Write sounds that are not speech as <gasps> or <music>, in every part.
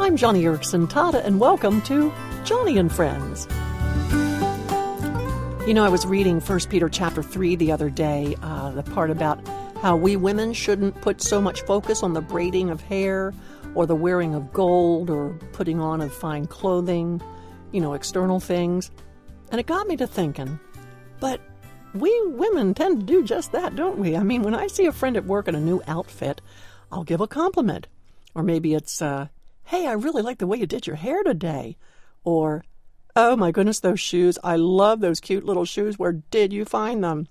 I'm Joni Eareckson Tada, and welcome to Joni and Friends. You know, I was reading 1 Peter chapter 3 the other day, uh, the part about how we women shouldn't put so much focus on the braiding of hair or the wearing of gold or putting on of fine clothing, you know, external things. And it got me to thinking, but we women tend to do just that, don't we? I mean, when I see a friend at work in a new outfit, I'll give a compliment. Or maybe it's, uh, hey, I really like the way you did your hair today. Or, oh my goodness, those shoes. I love those cute little shoes. Where did you find them?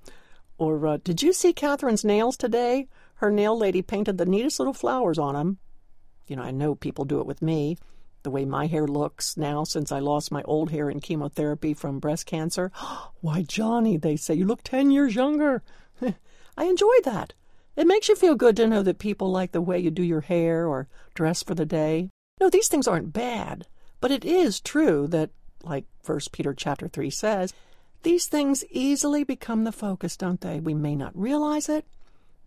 Or, uh, did you see Catherine's nails today? Her nail lady painted the neatest little flowers on them. You know, I know people do it with me. The way my hair looks now since I lost my old hair in chemotherapy from breast cancer. <gasps> Why, Joni, they say, you look 10 years younger. <laughs> I enjoy that. It makes you feel good to know that people like the way you do your hair or dress for the day. No, these things aren't bad, but it is true that, like First Peter chapter 3 says, these things easily become the focus, don't they? We may not realize it,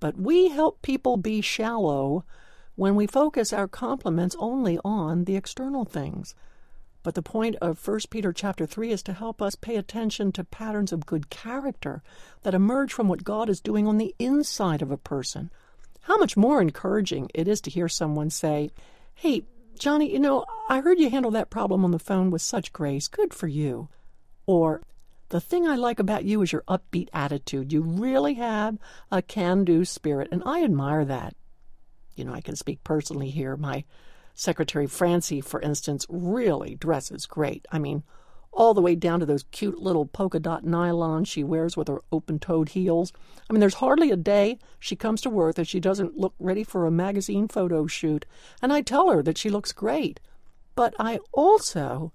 but we help people be shallow when we focus our compliments only on the external things. But the point of 1 Peter chapter 3 is to help us pay attention to patterns of good character that emerge from what God is doing on the inside of a person. How much more encouraging it is to hear someone say, Hey, Joni, you know, I heard you handle that problem on the phone with such grace. Good for you. Or, the thing I like about you is your upbeat attitude. You really have a can do spirit, and I admire that you know, I can speak personally here. My secretary, Francie, for instance, really dresses great. I mean, all the way down to those cute little polka dot nylons she wears with her open toed heels. I mean, there's hardly a day she comes to work that she doesn't look ready for a magazine photo shoot. And I tell her that she looks great. But I also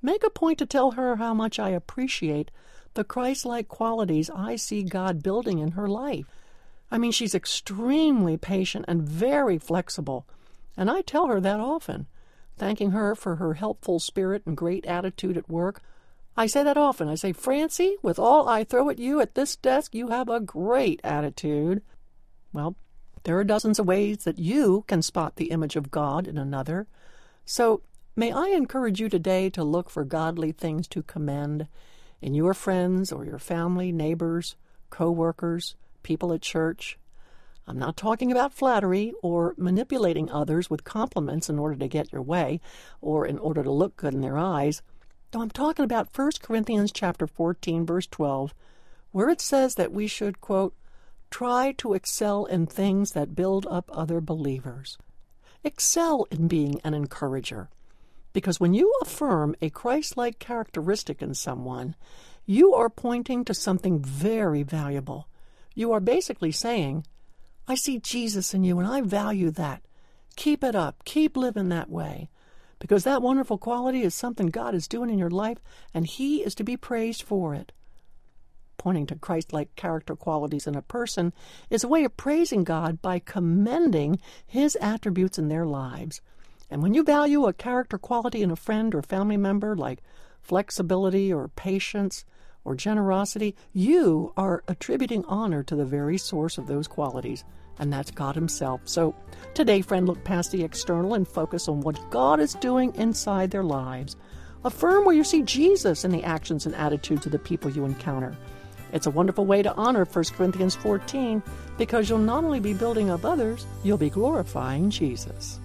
make a point to tell her how much I appreciate the Christ like qualities I see God building in her life. I mean, she's extremely patient and very flexible, and I tell her that often, thanking her for her helpful spirit and great attitude at work. I say that often. I say, Francie, with all I throw at you at this desk, you have a great attitude. Well, there are dozens of ways that you can spot the image of God in another. So, may I encourage you today to look for godly things to commend in your friends or your family, neighbors, co workers, people at church. I'm not talking about flattery or manipulating others with compliments in order to get your way or in order to look good in their eyes. No, I'm talking about 1 Corinthians chapter 14 verse 12, where it says that we should quote, try to excel in things that build up other believers. Excel in being an encourager. Because when you affirm a Christ like characteristic in someone, you are pointing to something very valuable you are basically saying, I see Jesus in you and I value that. Keep it up. Keep living that way. Because that wonderful quality is something God is doing in your life and He is to be praised for it. Pointing to Christ like character qualities in a person is a way of praising God by commending His attributes in their lives. And when you value a character quality in a friend or family member, like flexibility or patience, or generosity, you are attributing honor to the very source of those qualities, and that's God Himself. So today, friend, look past the external and focus on what God is doing inside their lives. Affirm where you see Jesus in the actions and attitudes of the people you encounter. It's a wonderful way to honor 1 Corinthians 14 because you'll not only be building up others, you'll be glorifying Jesus.